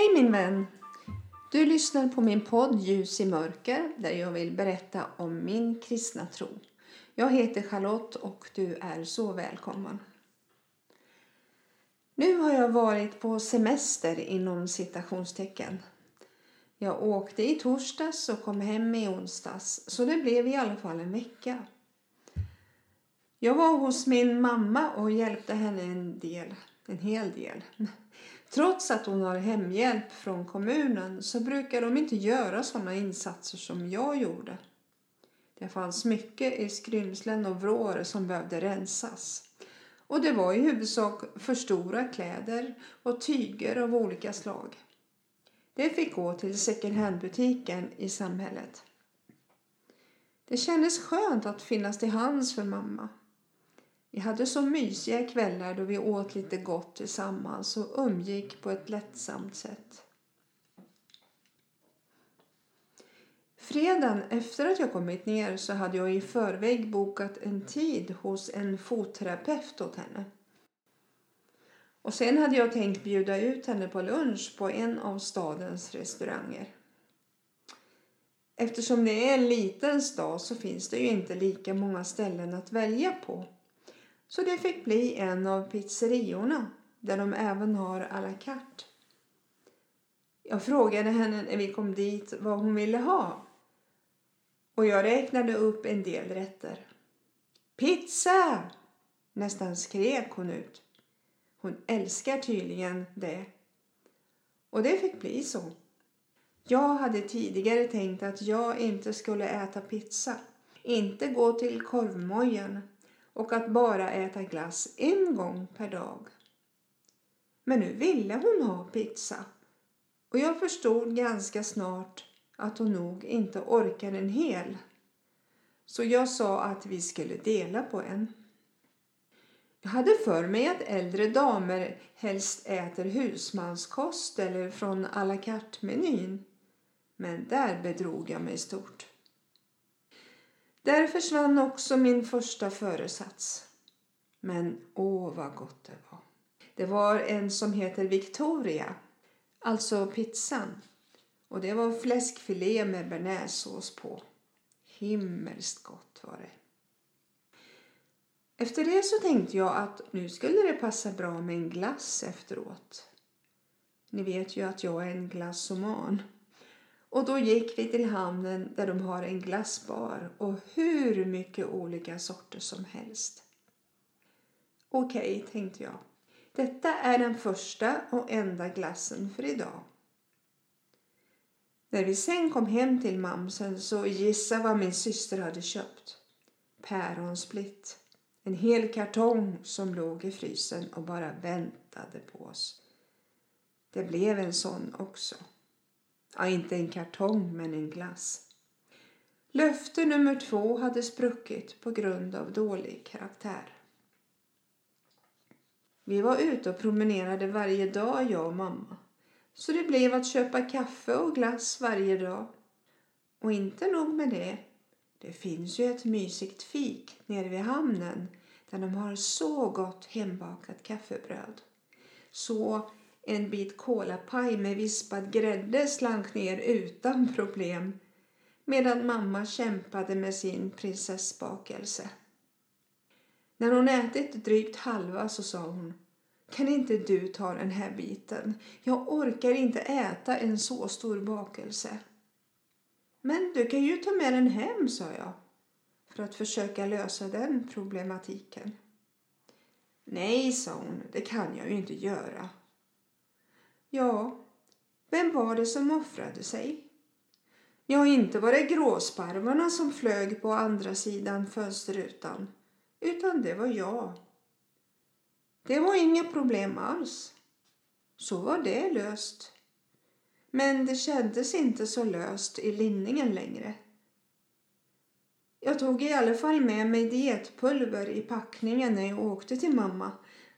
Hej min vän! Du lyssnar på min podd Ljus i mörker där jag vill berätta om min kristna tro. Jag heter Charlotte och du är så välkommen. Nu har jag varit på semester inom citationstecken. Jag åkte i torsdags och kom hem i onsdags så det blev i alla fall en vecka. Jag var hos min mamma och hjälpte henne en del, en hel del. Trots att hon har hemhjälp från kommunen så brukar de inte göra sådana insatser som jag gjorde. Det fanns mycket i skrymslen och vrår som behövde rensas. Och det var i huvudsak för stora kläder och tyger av olika slag. Det fick gå till second hand-butiken i samhället. Det kändes skönt att finnas till hands för mamma. Vi hade så mysiga kvällar då vi åt lite gott tillsammans och umgick på ett lättsamt sätt. Fredagen efter att jag kommit ner så hade jag i förväg bokat en tid hos en fotterapeut åt henne. Och sen hade jag tänkt bjuda ut henne på lunch på en av stadens restauranger. Eftersom det är en liten stad så finns det ju inte lika många ställen att välja på. Så det fick bli en av pizzeriorna där de även har à la carte. Jag frågade henne när vi kom dit vad hon ville ha. Och jag räknade upp en del rätter. Pizza! Nästan skrek hon ut. Hon älskar tydligen det. Och det fick bli så. Jag hade tidigare tänkt att jag inte skulle äta pizza. Inte gå till korvmojen och att bara äta glass en gång per dag. Men nu ville hon ha pizza och jag förstod ganska snart att hon nog inte orkade en hel. Så jag sa att vi skulle dela på en. Jag hade för mig att äldre damer helst äter husmanskost eller från à la carte-menyn. Men där bedrog jag mig stort. Där försvann också min första föresats. Men åh vad gott det var. Det var en som heter Victoria, alltså pizzan. Och det var fläskfilé med bearnaisesås på. Himmelskt gott var det. Efter det så tänkte jag att nu skulle det passa bra med en glass efteråt. Ni vet ju att jag är en glassoman. Och då gick vi till hamnen där de har en glassbar och hur mycket olika sorter som helst. Okej, okay, tänkte jag. Detta är den första och enda glassen för idag. När vi sen kom hem till mamsen så gissa vad min syster hade köpt. Päronsplitt. En hel kartong som låg i frysen och bara väntade på oss. Det blev en sån också. Ja, inte en kartong, men en glass. Löfte nummer två hade spruckit på grund av dålig karaktär. Vi var ute och promenerade varje dag, jag och mamma. Så det blev att köpa kaffe och glass varje dag. Och inte nog med det. Det finns ju ett mysigt fik nere vid hamnen där de har så gott hembakat kaffebröd. Så en bit kolapaj med vispad grädde slank ner utan problem medan mamma kämpade med sin prinsessbakelse. När hon ätit drygt halva så sa hon Kan inte du ta den här biten? Jag orkar inte äta en så stor bakelse. Men du kan ju ta med den hem, sa jag för att försöka lösa den problematiken. Nej, sa hon, det kan jag ju inte göra. Ja, vem var det som offrade sig? Ja, inte var det gråsparvarna som flög på andra sidan fönsterrutan, utan det var jag. Det var inga problem alls. Så var det löst. Men det kändes inte så löst i linningen längre. Jag tog i alla fall med mig dietpulver i packningen när jag åkte till mamma.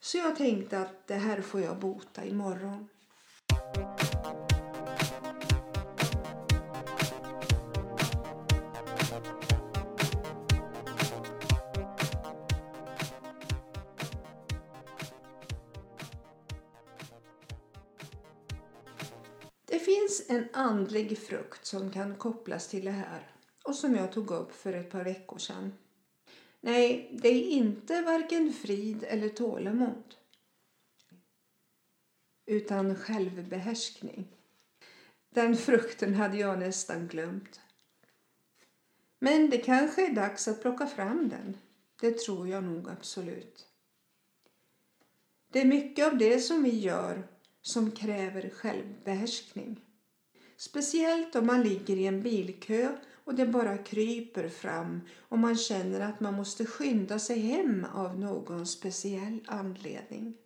Så jag tänkte att det här får jag bota imorgon. En andlig frukt som kan kopplas till det här och som jag tog upp för ett par veckor sedan. Nej, det är inte varken frid eller tålamod utan självbehärskning. Den frukten hade jag nästan glömt. Men det kanske är dags att plocka fram den. Det tror jag nog absolut. Det är mycket av det som vi gör som kräver självbehärskning. Speciellt om man ligger i en bilkö och det bara kryper fram och man känner att man måste skynda sig hem av någon speciell anledning.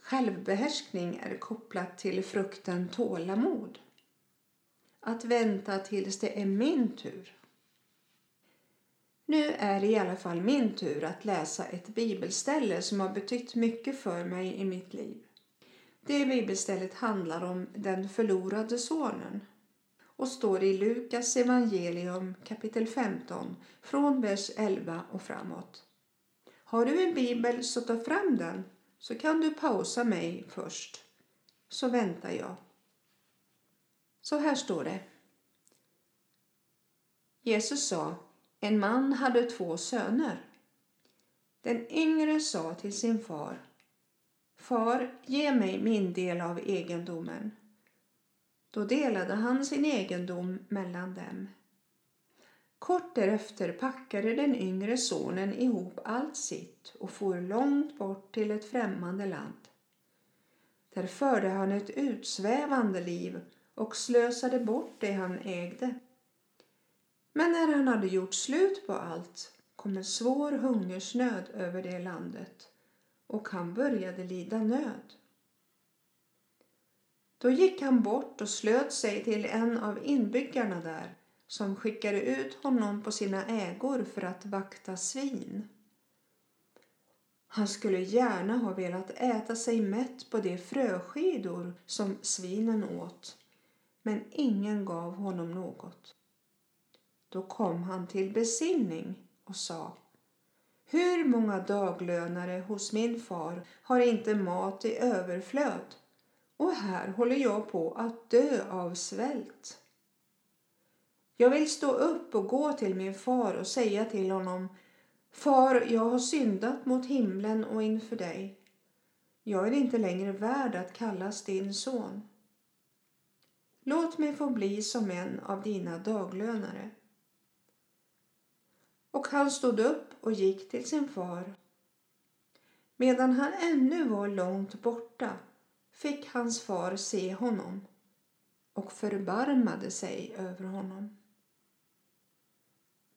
Självbehärskning är kopplat till frukten tålamod. Att vänta tills det är min tur. Nu är det i alla fall min tur att läsa ett bibelställe som har betytt mycket för mig i mitt liv. Det bibelstället handlar om den förlorade sonen och står i Lukas evangelium kapitel 15 från vers 11 och framåt. Har du en bibel så ta fram den så kan du pausa mig först så väntar jag. Så här står det. Jesus sa en man hade två söner. Den yngre sa till sin far Far, ge mig min del av egendomen. Då delade han sin egendom mellan dem. Kort därefter packade den yngre sonen ihop allt sitt och for långt bort till ett främmande land. Där förde han ett utsvävande liv och slösade bort det han ägde. Men när han hade gjort slut på allt kom en svår hungersnöd över det landet och han började lida nöd. Då gick han bort och slöt sig till en av inbyggarna där som skickade ut honom på sina ägor för att vakta svin. Han skulle gärna ha velat äta sig mätt på de fröskidor som svinen åt, men ingen gav honom något. Då kom han till besinning och sa hur många daglönare hos min far har inte mat i överflöd och här håller jag på att dö av svält. Jag vill stå upp och gå till min far och säga till honom Far, jag har syndat mot himlen och inför dig. Jag är inte längre värd att kallas din son. Låt mig få bli som en av dina daglönare. Och han stod upp och gick till sin far. Medan han ännu var långt borta fick hans far se honom och förbarmade sig över honom.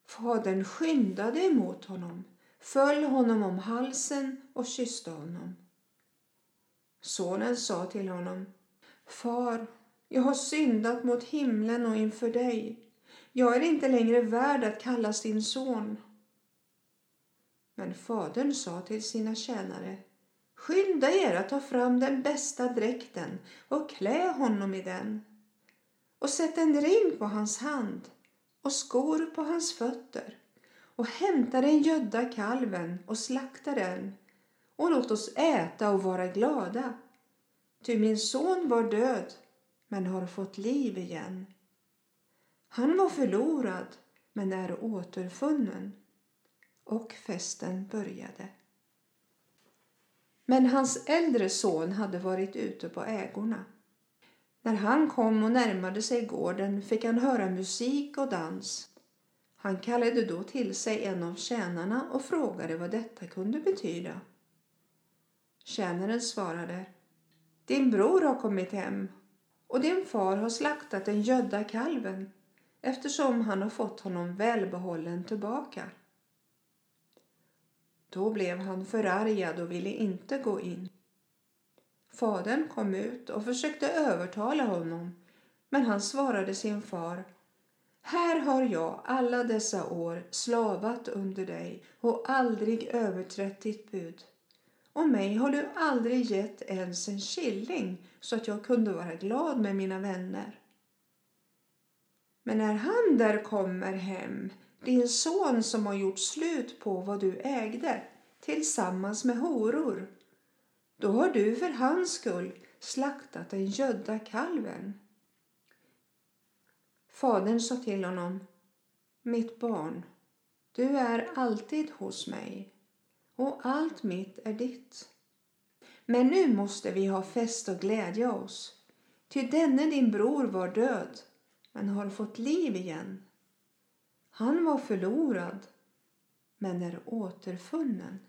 Fadern skyndade emot honom, föll honom om halsen och kysste honom. Sonen sa till honom, Far, jag har syndat mot himlen och inför dig. Jag är inte längre värd att kallas din son. Men fadern sa till sina tjänare, Skynda er att ta fram den bästa dräkten och klä honom i den och sätt en ring på hans hand och skor på hans fötter och hämta den gödda kalven och slakta den och låt oss äta och vara glada. Ty min son var död men har fått liv igen. Han var förlorad men är återfunnen. Och festen började. Men hans äldre son hade varit ute på ägorna. När han kom och närmade sig gården fick han höra musik och dans. Han kallade då till sig en av tjänarna och frågade vad detta kunde betyda. Tjänaren svarade Din bror har kommit hem och din far har slaktat den gödda kalven eftersom han har fått honom välbehållen tillbaka. Då blev han förargad och ville inte gå in. Fadern kom ut och försökte övertala honom men han svarade sin far Här har jag alla dessa år slavat under dig och aldrig överträtt ditt bud. Och mig har du aldrig gett ens en killing så att jag kunde vara glad med mina vänner. Men när han där kommer hem, din son som har gjort slut på vad du ägde tillsammans med horor, då har du för hans skull slaktat den gödda kalven. Fadern sa till honom, mitt barn, du är alltid hos mig och allt mitt är ditt. Men nu måste vi ha fest och glädja oss, ty denne din bror var död men har fått liv igen. Han var förlorad men är återfunnen.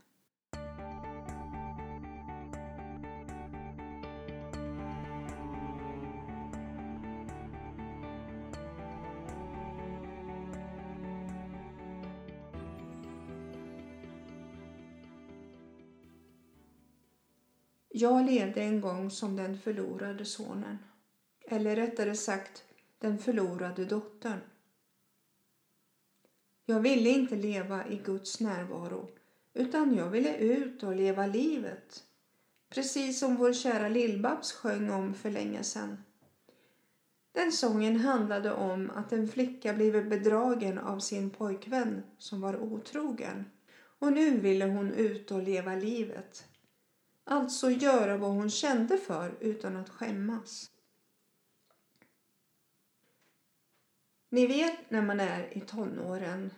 Jag levde en gång som den förlorade sonen. Eller rättare sagt, den förlorade dottern. Jag ville inte leva i Guds närvaro utan jag ville ut och leva livet. Precis som vår kära Lillbabs sjöng om för länge sedan. Den sången handlade om att en flicka blivit bedragen av sin pojkvän som var otrogen. Och nu ville hon ut och leva livet. Alltså göra vad hon kände för utan att skämmas. Ni vet när man är i tonåren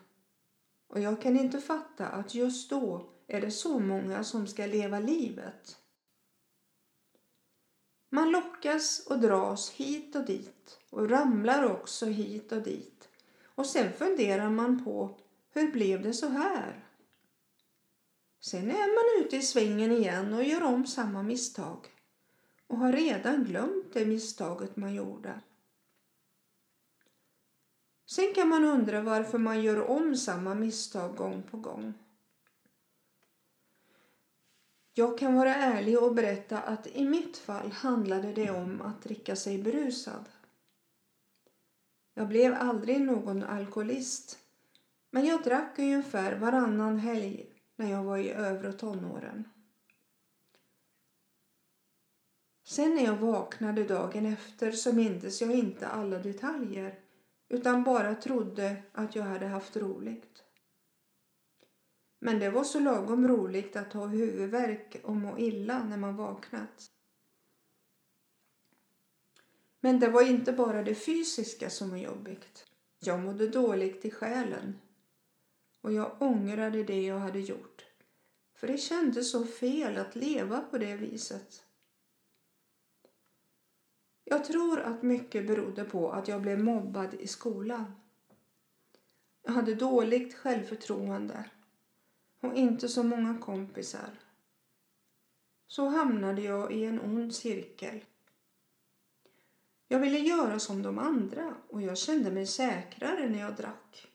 och jag kan inte fatta att just då är det så många som ska leva livet. Man lockas och dras hit och dit och ramlar också hit och dit. Och sen funderar man på hur blev det så här? Sen är man ute i svängen igen och gör om samma misstag och har redan glömt det misstaget man gjorde. Sen kan man undra varför man gör om samma misstag gång på gång. Jag kan vara ärlig och berätta att i mitt fall handlade det om att dricka sig berusad. Jag blev aldrig någon alkoholist, men jag drack ungefär varannan helg när jag var i övre tonåren. Sen när jag vaknade dagen efter så mindes jag inte alla detaljer utan bara trodde att jag hade haft roligt. Men det var så lagom roligt att ha huvudvärk och må illa när man vaknat. Men det var inte bara det fysiska som var jobbigt. Jag mådde dåligt i själen och jag ångrade det jag hade gjort. För det kändes så fel att leva på det viset. Jag tror att mycket berodde på att jag blev mobbad i skolan. Jag hade dåligt självförtroende och inte så många kompisar. Så hamnade jag i en ond cirkel. Jag ville göra som de andra och jag kände mig säkrare när jag drack.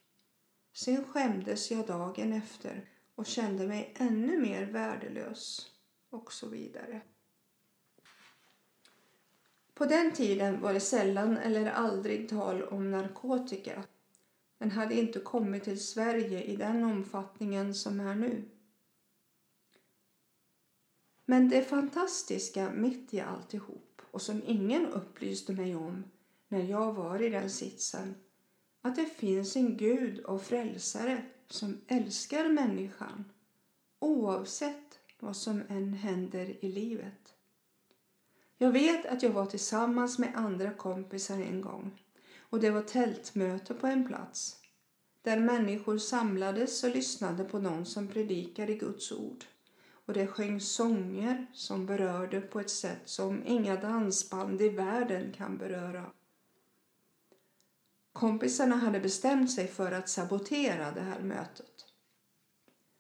Sen skämdes jag dagen efter och kände mig ännu mer värdelös och så vidare. På den tiden var det sällan eller aldrig tal om narkotika. Den hade inte kommit till Sverige i den omfattningen som är nu. Men det fantastiska mitt i alltihop och som ingen upplyste mig om när jag var i den sitsen att det finns en Gud och frälsare som älskar människan oavsett vad som än händer i livet. Jag vet att jag var tillsammans med andra kompisar en gång och det var tältmöte på en plats där människor samlades och lyssnade på någon som predikade Guds ord. Och det sjöng sånger som berörde på ett sätt som inga dansband i världen kan beröra. Kompisarna hade bestämt sig för att sabotera det här mötet.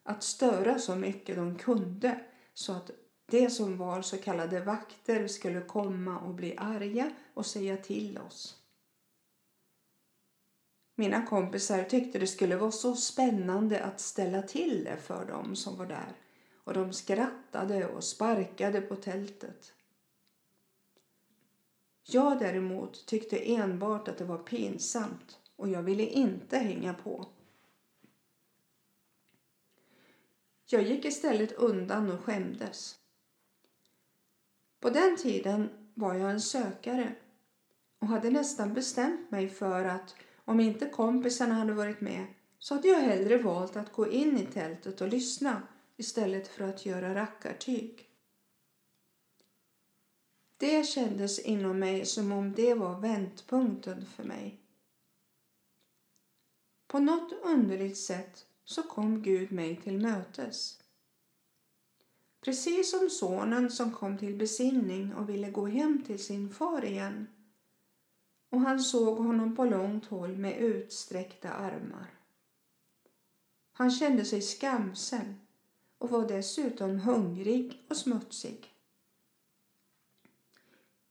Att störa så mycket de kunde så att de som var så kallade vakter skulle komma och bli arga och säga till oss. Mina kompisar tyckte det skulle vara så spännande att ställa till det för dem som var där och de skrattade och sparkade på tältet. Jag däremot tyckte enbart att det var pinsamt och jag ville inte hänga på. Jag gick istället undan och skämdes. På den tiden var jag en sökare och hade nästan bestämt mig för att om inte kompisarna hade varit med så hade jag hellre valt att gå in i tältet och lyssna istället för att göra rackartyg. Det kändes inom mig som om det var vändpunkten för mig. På något underligt sätt så kom Gud mig till mötes. Precis som sonen som kom till besinning och ville gå hem till sin far igen. Och han såg honom på långt håll med utsträckta armar. Han kände sig skamsen och var dessutom hungrig och smutsig.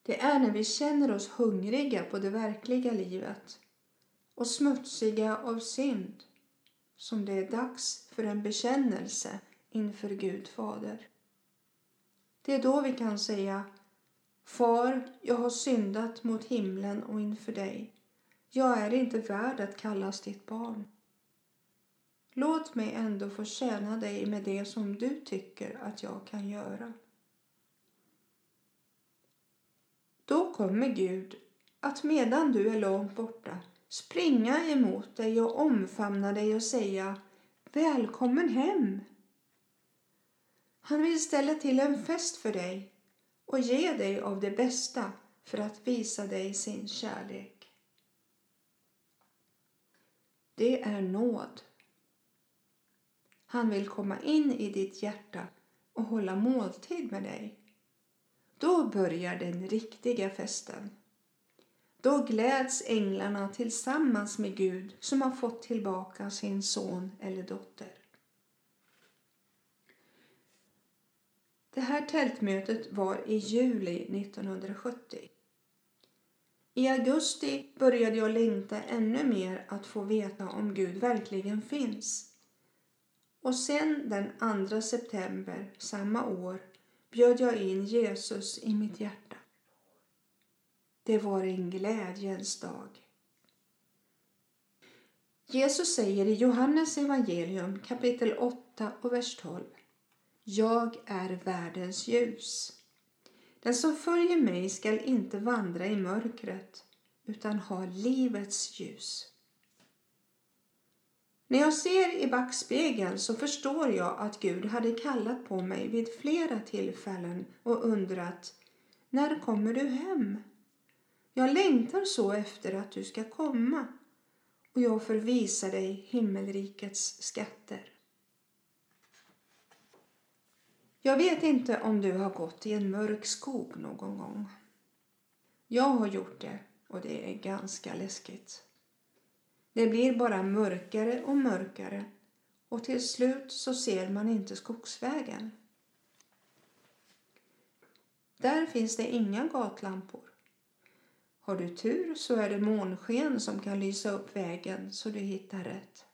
Det är när vi känner oss hungriga på det verkliga livet och smutsiga av synd som det är dags för en bekännelse inför Gud Fader. Det är då vi kan säga Far, jag har syndat mot himlen och inför dig. Jag är inte värd att kallas ditt barn. Låt mig ändå få tjäna dig med det som du tycker att jag kan göra. Då kommer Gud att medan du är långt borta springa emot dig och omfamna dig och säga Välkommen hem! Han vill ställa till en fest för dig och ge dig av det bästa för att visa dig sin kärlek. Det är nåd. Han vill komma in i ditt hjärta och hålla måltid med dig. Då börjar den riktiga festen. Då gläds änglarna tillsammans med Gud som har fått tillbaka sin son eller dotter. Det här tältmötet var i juli 1970. I augusti började jag längta ännu mer att få veta om Gud verkligen finns. Och sen den 2 september samma år bjöd jag in Jesus i mitt hjärta. Det var en glädjens dag. Jesus säger i Johannes evangelium kapitel 8 och vers 12. Jag är världens ljus. Den som följer mig skall inte vandra i mörkret utan ha livets ljus. När jag ser i backspegeln så förstår jag att Gud hade kallat på mig vid flera tillfällen och undrat När kommer du hem? Jag längtar så efter att du ska komma och jag förvisar dig himmelrikets skatter. Jag vet inte om du har gått i en mörk skog någon gång. Jag har gjort det och det är ganska läskigt. Det blir bara mörkare och mörkare och till slut så ser man inte skogsvägen. Där finns det inga gatlampor. Har du tur så är det månsken som kan lysa upp vägen så du hittar rätt.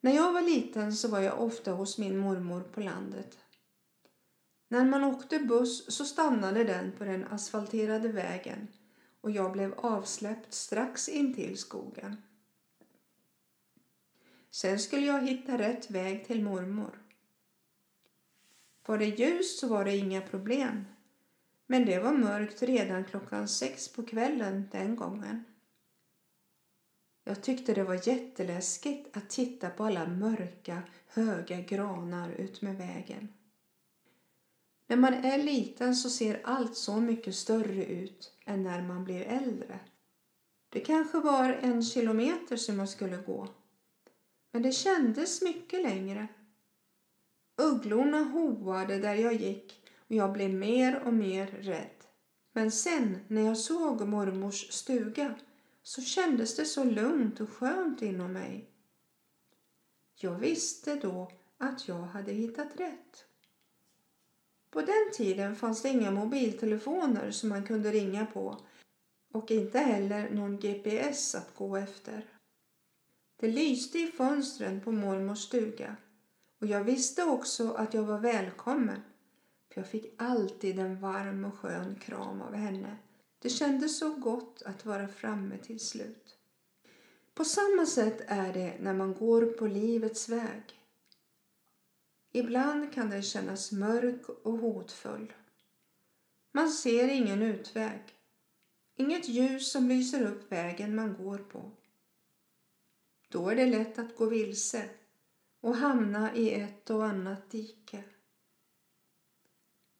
När jag var liten så var jag ofta hos min mormor på landet. När man åkte buss så stannade den på den asfalterade vägen och jag blev avsläppt strax intill skogen. Sen skulle jag hitta rätt väg till mormor. Var det ljust så var det inga problem. Men det var mörkt redan klockan sex på kvällen den gången. Jag tyckte det var jätteläskigt att titta på alla mörka, höga granar utmed vägen. När man är liten så ser allt så mycket större ut än när man blir äldre. Det kanske var en kilometer som jag skulle gå. Men det kändes mycket längre. Ugglorna hoade där jag gick och jag blev mer och mer rädd. Men sen när jag såg mormors stuga så kändes det så lugnt och skönt inom mig. Jag visste då att jag hade hittat rätt. På den tiden fanns det inga mobiltelefoner som man kunde ringa på och inte heller någon GPS att gå efter. Det lyste i fönstren på mormors stuga och jag visste också att jag var välkommen för jag fick alltid en varm och skön kram av henne. Det kändes så gott att vara framme till slut. På samma sätt är det när man går på livets väg. Ibland kan den kännas mörk och hotfull. Man ser ingen utväg. Inget ljus som lyser upp vägen man går på. Då är det lätt att gå vilse och hamna i ett och annat dike.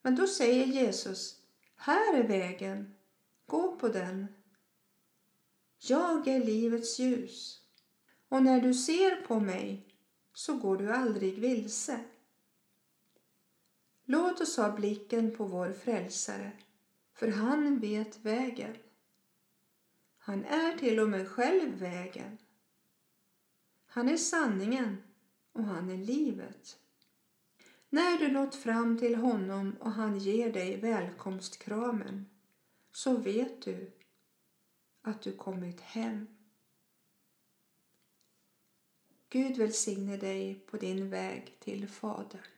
Men då säger Jesus, här är vägen, gå på den. Jag är livets ljus och när du ser på mig så går du aldrig vilse. Låt oss ha blicken på vår frälsare, för han vet vägen. Han är till och med själv vägen. Han är sanningen och han är livet. När du nått fram till honom och han ger dig välkomstkramen så vet du att du kommit hem. Gud välsigne dig på din väg till Fadern.